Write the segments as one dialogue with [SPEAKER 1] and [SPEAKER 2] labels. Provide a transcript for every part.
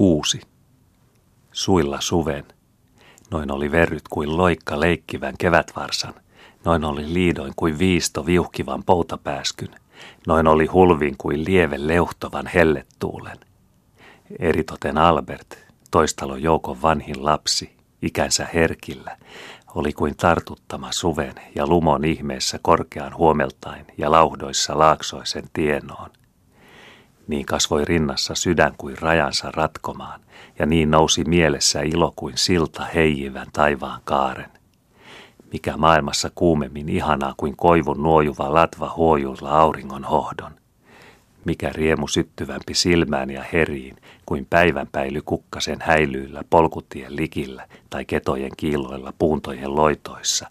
[SPEAKER 1] Kuusi. Suilla suven. Noin oli verryt kuin loikka leikkivän kevätvarsan. Noin oli liidoin kuin viisto viuhkivan poutapääskyn. Noin oli hulvin kuin lieve leuhtovan hellettuulen. Eritoten Albert, toistalon joukon vanhin lapsi, ikänsä herkillä, oli kuin tartuttama suven ja lumon ihmeessä korkean huomeltain ja lauhdoissa laaksoisen tienoon. Niin kasvoi rinnassa sydän kuin rajansa ratkomaan, ja niin nousi mielessä ilo kuin silta heijivän taivaan kaaren. Mikä maailmassa kuumemmin ihanaa kuin koivun nuojuva latva huojulla auringon hohdon. Mikä riemu syttyvämpi silmään ja heriin kuin päivänpäily kukkasen häilyillä polkutien likillä tai ketojen kiiloilla puuntojen loitoissa,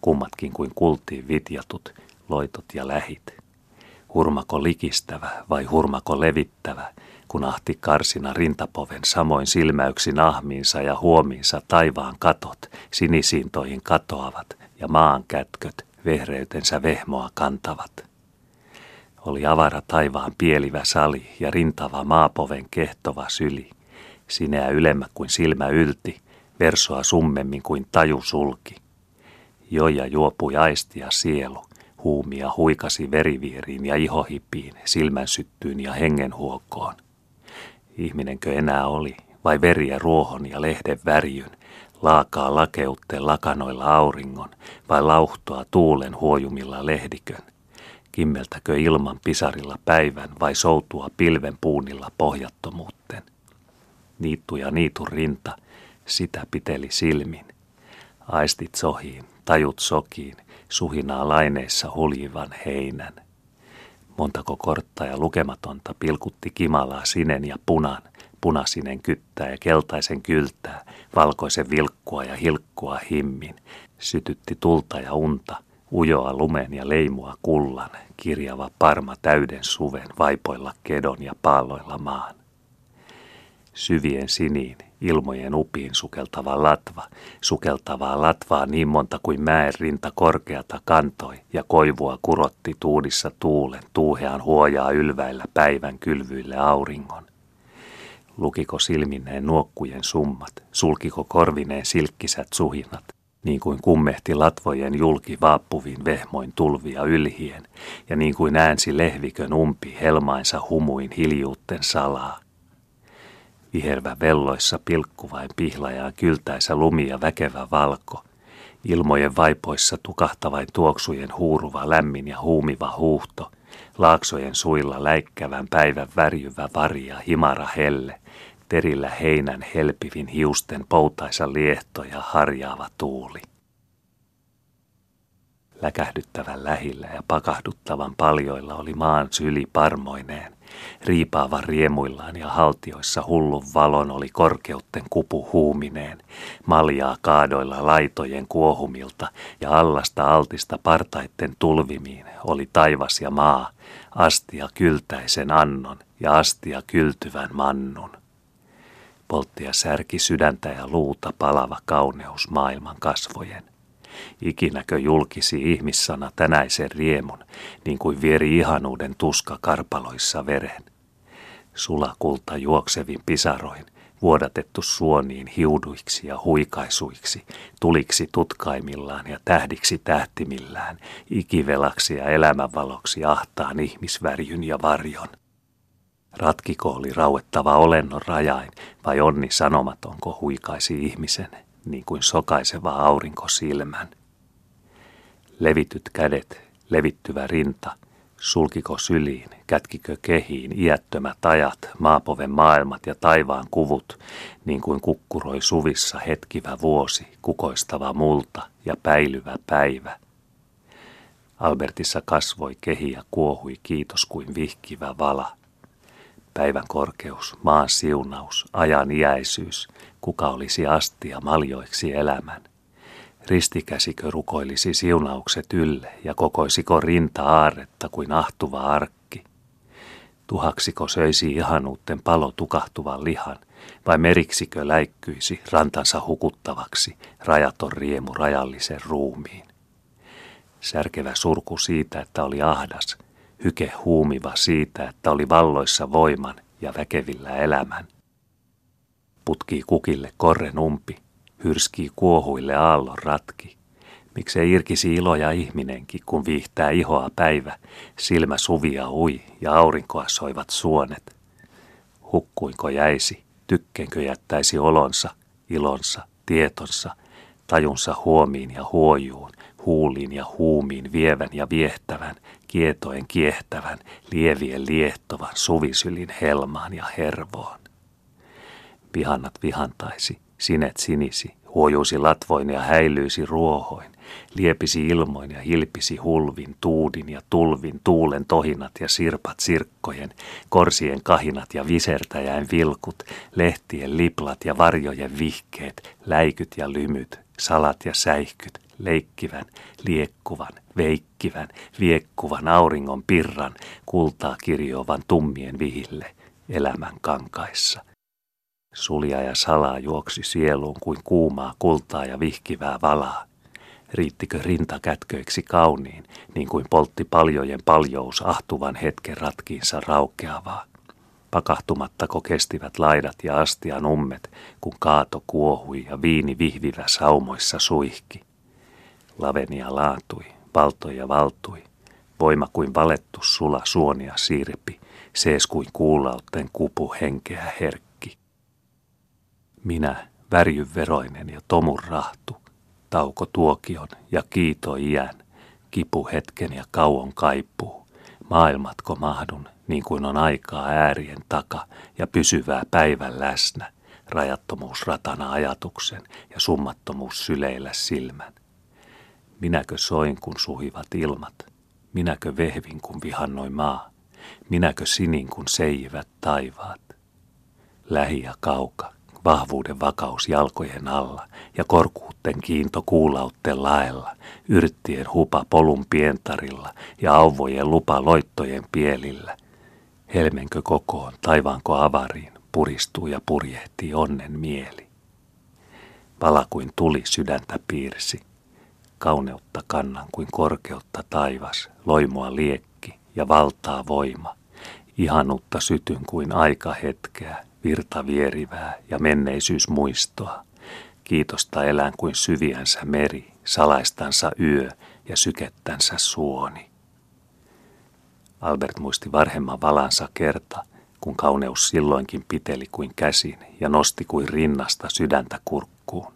[SPEAKER 1] kummatkin kuin kultiin vitjatut, loitot ja lähit. Hurmako likistävä vai hurmako levittävä, kun ahti karsina rintapoven samoin silmäyksin ahmiinsa ja huomiinsa taivaan katot sinisiintoihin katoavat ja maan kätköt vehreytensä vehmoa kantavat. Oli avara taivaan pielivä sali ja rintava maapoven kehtova syli, sineä ylemmä kuin silmä ylti, versoa summemmin kuin taju sulki. Joja juopui aistia sielu, huumia huikasi verivieriin ja ihohipiin, silmän syttyyn ja hengenhuokoon. Ihminenkö enää oli, vai veriä ruohon ja lehden värjyn, laakaa lakeutte lakanoilla auringon, vai lauhtoa tuulen huojumilla lehdikön? Kimmeltäkö ilman pisarilla päivän vai soutua pilven puunilla pohjattomuutten? Niittu ja niitun rinta, sitä piteli silmin. Aistit sohiin, tajut sokiin, suhinaa laineissa huljivan heinän. Montako kortta ja lukematonta pilkutti kimalaa sinen ja punan, punasinen kyttää ja keltaisen kyltää, valkoisen vilkkua ja hilkkua himmin, sytytti tulta ja unta, ujoa lumen ja leimua kullan, kirjava parma täyden suven vaipoilla kedon ja paalloilla maan. Syvien siniin, ilmojen upiin sukeltava latva, sukeltavaa latvaa niin monta kuin mäen rinta korkeata kantoi ja koivua kurotti tuudissa tuulen tuuhean huojaa ylväillä päivän kylvyille auringon. Lukiko silmineen nuokkujen summat, sulkiko korvineen silkkisät suhinat, niin kuin kummehti latvojen julki vaappuvin vehmoin tulvia ylhien, ja niin kuin äänsi lehvikön umpi helmainsa humuin hiljuutten salaa. Vihervä velloissa pilkkuvain pihlajaa kyltäisä lumi ja väkevä valko, ilmojen vaipoissa tukahtavain tuoksujen huuruva lämmin ja huumiva huuhto, laaksojen suilla läikkävän päivän värjyvä varja himara helle, terillä heinän helpivin hiusten poutaisa liehto ja harjaava tuuli. Läkähdyttävän lähillä ja pakahduttavan paljoilla oli maan syli parmoineen. Riipaavan riemuillaan ja haltioissa hullun valon oli korkeutten kupu huumineen, maljaa kaadoilla laitojen kuohumilta ja allasta altista partaitten tulvimiin oli taivas ja maa, astia kyltäisen annon ja astia kyltyvän mannun. Polttia särki sydäntä ja luuta palava kauneus maailman kasvojen. Ikinäkö julkisi ihmissana tänäisen riemun, niin kuin vieri ihanuuden tuska karpaloissa veren. Sulakulta juoksevin pisaroin, vuodatettu suoniin hiuduiksi ja huikaisuiksi, tuliksi tutkaimillaan ja tähdiksi tähtimillään, ikivelaksi ja elämänvaloksi ahtaan ihmisvärjyn ja varjon. Ratkiko oli rauettava olennon rajain, vai onni sanomatonko huikaisi ihmisen, niin kuin sokaiseva aurinko silmän. Levityt kädet, levittyvä rinta, sulkiko syliin, kätkikö kehiin iättömät ajat, maapoven maailmat ja taivaan kuvut, niin kuin kukkuroi suvissa hetkivä vuosi, kukoistava multa ja päilyvä päivä. Albertissa kasvoi kehi ja kuohui kiitos kuin vihkivä vala – päivän korkeus, maan siunaus, ajan iäisyys, kuka olisi astia maljoiksi elämän. Ristikäsikö rukoilisi siunaukset ylle ja kokoisiko rinta aaretta kuin ahtuva arkki? Tuhaksiko söisi ihanuutten palo tukahtuvan lihan, vai meriksikö läikkyisi rantansa hukuttavaksi rajaton riemu rajallisen ruumiin? Särkevä surku siitä, että oli ahdas – hyke huumiva siitä, että oli valloissa voiman ja väkevillä elämän. putkii kukille korren umpi, hyrskii kuohuille aallon ratki. Miksei irkisi iloja ihminenkin, kun viihtää ihoa päivä, silmä suvia ui ja aurinkoa soivat suonet. Hukkuinko jäisi, tykkenkö jättäisi olonsa, ilonsa, tietonsa, tajunsa huomiin ja huojuun, huuliin ja huumiin vievän ja viehtävän, kietoen kiehtävän, lievien liehtovan suvisylin helmaan ja hervoon. Vihannat vihantaisi, sinet sinisi, huojuisi latvoin ja häilyisi ruohoin, liepisi ilmoin ja hilpisi hulvin, tuudin ja tulvin, tuulen tohinat ja sirpat sirkkojen, korsien kahinat ja visertäjäin vilkut, lehtien liplat ja varjojen vihkeet, läikyt ja lymyt, salat ja säihkyt, leikkivän, liekkuvan, veikkivän, viekkuvan auringon pirran, kultaa kirjoavan tummien vihille, elämän kankaissa. Sulja ja salaa juoksi sieluun kuin kuumaa kultaa ja vihkivää valaa. Riittikö rinta kätköiksi kauniin, niin kuin poltti paljojen paljous ahtuvan hetken ratkiinsa raukeavaa. Pakahtumattako kestivät laidat ja astian ummet, kun kaato kuohui ja viini vihvivä saumoissa suihki. Lavenia laantui, valtoja valtui, voima kuin valettu sula suonia sirpi, sees kuin kuulautten kupu henkeä herkki. Minä, värjyveroinen ja tomun rahtu, tauko tuokion ja kiito iän, kipu hetken ja kauon kaipuu, maailmatko mahdun, niin kuin on aikaa äärien taka ja pysyvää päivän läsnä, rajattomuus ratana ajatuksen ja summattomuus syleillä silmän. Minäkö soin, kun suhivat ilmat? Minäkö vehvin, kun vihannoi maa? Minäkö sinin, kun seijivät taivaat? Lähi ja kauka, vahvuuden vakaus jalkojen alla ja korkuutten kiinto kuulautten laella, yrttien hupa polun pientarilla ja auvojen lupa loittojen pielillä. Helmenkö kokoon, taivaanko avariin, puristuu ja purjehtii onnen mieli. Vala kuin tuli sydäntä piirsi, kauneutta kannan kuin korkeutta taivas, loimoa liekki ja valtaa voima, ihanutta sytyn kuin aika hetkeä, virta vierivää ja menneisyys muistoa. Kiitosta elän kuin syviänsä meri, salaistansa yö ja sykettänsä suoni. Albert muisti varhemman valansa kerta, kun kauneus silloinkin piteli kuin käsin ja nosti kuin rinnasta sydäntä kurkkuun.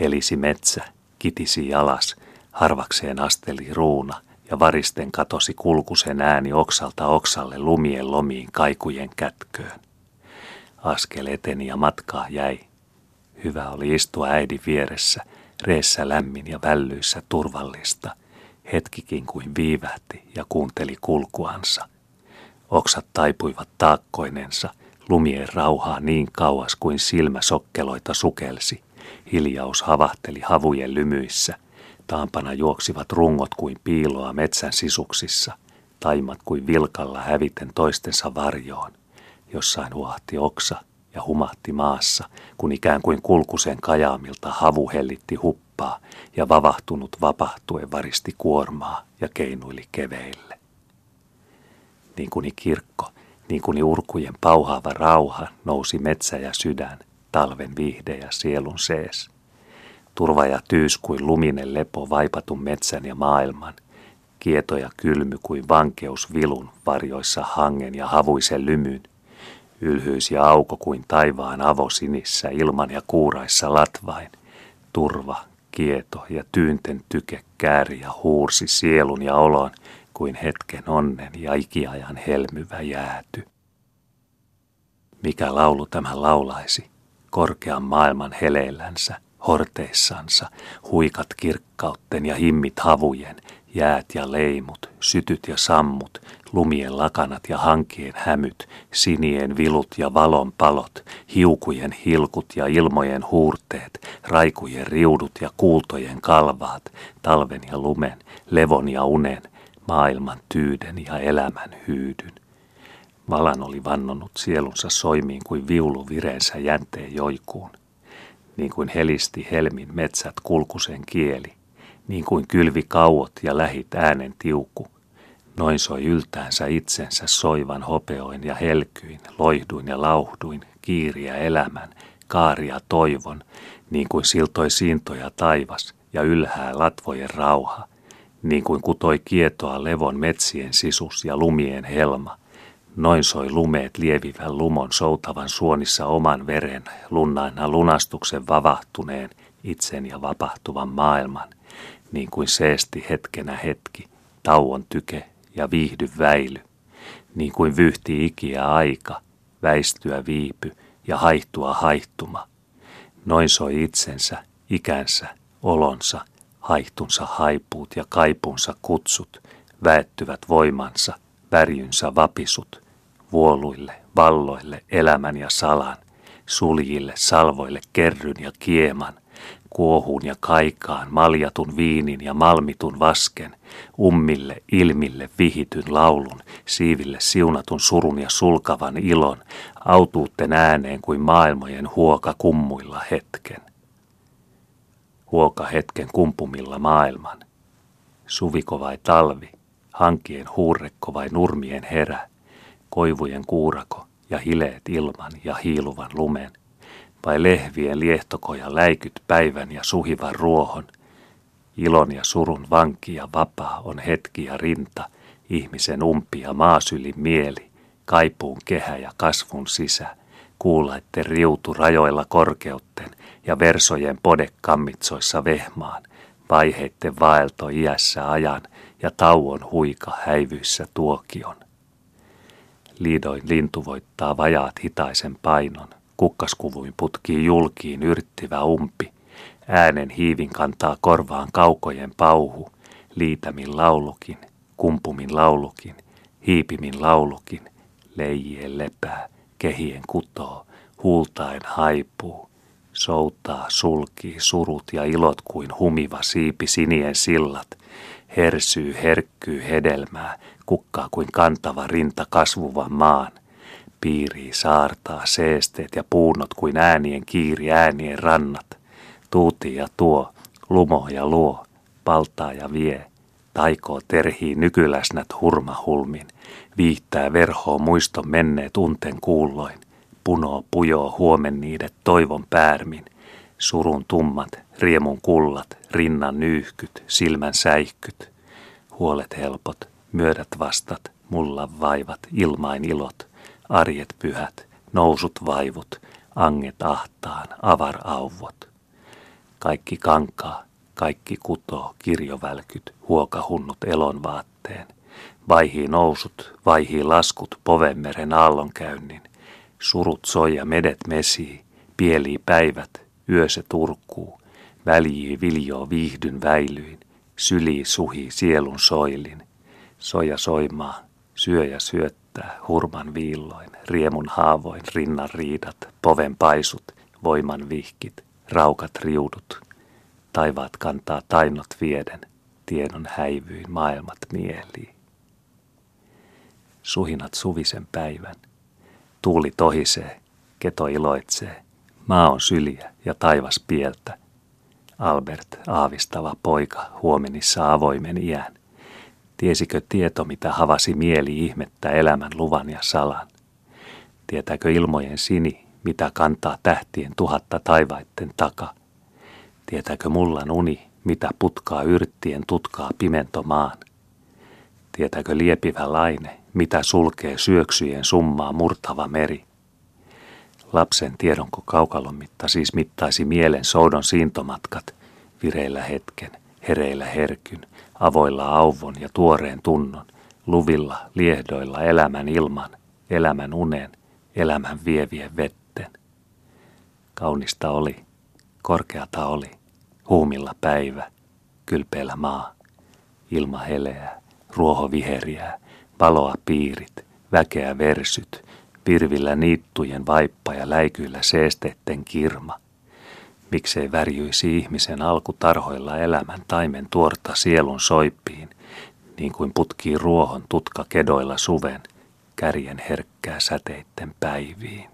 [SPEAKER 1] Helisi metsä, kitisi jalas, harvakseen asteli ruuna ja varisten katosi kulkusen ääni oksalta oksalle lumien lomiin kaikujen kätköön. Askel eteni ja matkaa jäi. Hyvä oli istua äidin vieressä, reessä lämmin ja vällyissä turvallista. Hetkikin kuin viivähti ja kuunteli kulkuansa. Oksat taipuivat taakkoinensa, lumien rauhaa niin kauas kuin silmä sokkeloita sukelsi. Hiljaus havahteli havujen lymyissä. Taampana juoksivat rungot kuin piiloa metsän sisuksissa, taimat kuin vilkalla häviten toistensa varjoon. Jossain huahti oksa ja humahti maassa, kun ikään kuin kulkusen kajaamilta havu hellitti huppaa ja vavahtunut vapahtuen varisti kuormaa ja keinuili keveille. Niin kuin kirkko, niin kuin urkujen pauhaava rauha nousi metsä ja sydän, talven vihde ja sielun sees. Turva ja tyys kuin luminen lepo vaipatun metsän ja maailman, kieto ja kylmy kuin vankeus vilun varjoissa hangen ja havuisen lymyn, ylhyys ja auko kuin taivaan avosinissä ilman ja kuuraissa latvain, turva, kieto ja tyynten tyke kääri ja huursi sielun ja olon kuin hetken onnen ja ikiajan helmyvä jääty. Mikä laulu tämä laulaisi, korkean maailman heleillänsä, horteissansa, huikat kirkkautten ja himmit havujen, jäät ja leimut, sytyt ja sammut, lumien lakanat ja hankien hämyt, sinien vilut ja valon palot, hiukujen hilkut ja ilmojen huurteet, raikujen riudut ja kuultojen kalvaat, talven ja lumen, levon ja unen, maailman tyyden ja elämän hyydyn. Valan oli vannonut sielunsa soimiin kuin viulu vireensä jänteen joikuun. Niin kuin helisti helmin metsät kulkusen kieli, niin kuin kylvi kauot ja lähit äänen tiuku. Noin soi yltäänsä itsensä soivan hopeoin ja helkyin, loihduin ja lauhduin, kiiriä elämän, kaaria toivon, niin kuin siltoi siintoja taivas ja ylhää latvojen rauha, niin kuin kutoi kietoa levon metsien sisus ja lumien helma. Noin soi lumeet lievivän lumon soutavan suonissa oman veren, lunnaina lunastuksen vavahtuneen, itsen ja vapahtuvan maailman, niin kuin seesti hetkenä hetki, tauon tyke ja viihdy väily, niin kuin vyhti ikiä aika, väistyä viipy ja haihtua haihtuma. Noin soi itsensä, ikänsä, olonsa, haihtunsa haipuut ja kaipunsa kutsut, väettyvät voimansa, värjynsä vapisut, vuoluille, valloille, elämän ja salan, suljille, salvoille, kerryn ja kieman, kuohun ja kaikaan, maljatun viinin ja malmitun vasken, ummille, ilmille vihityn laulun, siiville siunatun surun ja sulkavan ilon, autuutten ääneen kuin maailmojen huoka kummuilla hetken. Huoka hetken kumpumilla maailman. Suviko vai talvi, hankien huurrekko vai nurmien herä, koivujen kuurako ja hileet ilman ja hiiluvan lumen, vai lehvien liehtokoja läikyt päivän ja suhivan ruohon. Ilon ja surun vanki ja vapaa on hetki ja rinta, ihmisen umpi ja maasylin mieli, kaipuun kehä ja kasvun sisä, kuulaitte riutu rajoilla korkeutten ja versojen pode kammitsoissa vehmaan, vaiheitten vaelto iässä ajan ja tauon huika häivyissä tuokion. Liidoin lintu voittaa vajaat hitaisen painon, Kukkaskuvuin putkii julkiin yrttivä umpi. Äänen hiivin kantaa korvaan kaukojen pauhu. Liitämin laulukin, kumpumin laulukin, hiipimin laulukin. Leijien lepää, kehien kutoo, huultain haipuu. Soutaa, sulkii, surut ja ilot kuin humiva siipi sinien sillat. Hersyy, herkkyy hedelmää, kukkaa kuin kantava rinta kasvuvan maan piirii, saartaa, seesteet ja puunot kuin äänien kiiri äänien rannat. Tuuti ja tuo, lumo ja luo, paltaa ja vie. Taikoo terhii nykyläsnät hurmahulmin, viihtää verhoa muiston menneet unten kuulloin. Punoo pujoo huomen niidet toivon päärmin, surun tummat, riemun kullat, rinnan nyyhkyt, silmän säihkyt. Huolet helpot, myödät vastat, mullan vaivat, ilmain ilot arjet pyhät, nousut vaivut, anget ahtaan, avar auvot. Kaikki kankaa, kaikki kutoo, kirjovälkyt, huokahunnut elon vaatteen. Vaihii nousut, vaihii laskut, povemeren aallonkäynnin. Surut soi ja medet mesii, pielii päivät, yö se turkuu. Väljii viljoo viihdyn väilyin, sylii suhi sielun soilin. Soja soimaa, syö ja syöt näyttää hurman viilloin, riemun haavoin, rinnan riidat, poven paisut, voiman vihkit, raukat riudut. Taivaat kantaa tainot vieden, tiedon häivyin maailmat mieliin. Suhinat suvisen päivän. Tuuli tohisee, keto iloitsee, maa on syliä ja taivas pieltä. Albert, aavistava poika, huomenissa avoimen iän. Tiesikö tieto, mitä havasi mieli ihmettä elämän luvan ja salan? Tietääkö ilmojen sini, mitä kantaa tähtien tuhatta taivaitten taka? Tietääkö mullan uni, mitä putkaa yrttien tutkaa pimentomaan? Tietääkö liepivä laine, mitä sulkee syöksyjen summaa murtava meri? Lapsen tiedonko kaukalon mitta siis mittaisi mielen soudon siintomatkat, vireillä hetken, hereillä herkyn, avoilla auvon ja tuoreen tunnon, luvilla, liehdoilla elämän ilman, elämän unen, elämän vievien vetten. Kaunista oli, korkeata oli, huumilla päivä, kylpeillä maa, ilma heleää, ruoho viheriää, valoa piirit, väkeä versyt, virvillä niittujen vaippa ja läikyillä seesteitten kirma – miksei värjyisi ihmisen alkutarhoilla elämän taimen tuorta sielun soippiin, niin kuin putkii ruohon tutka kedoilla suven, kärjen herkkää säteitten päiviin.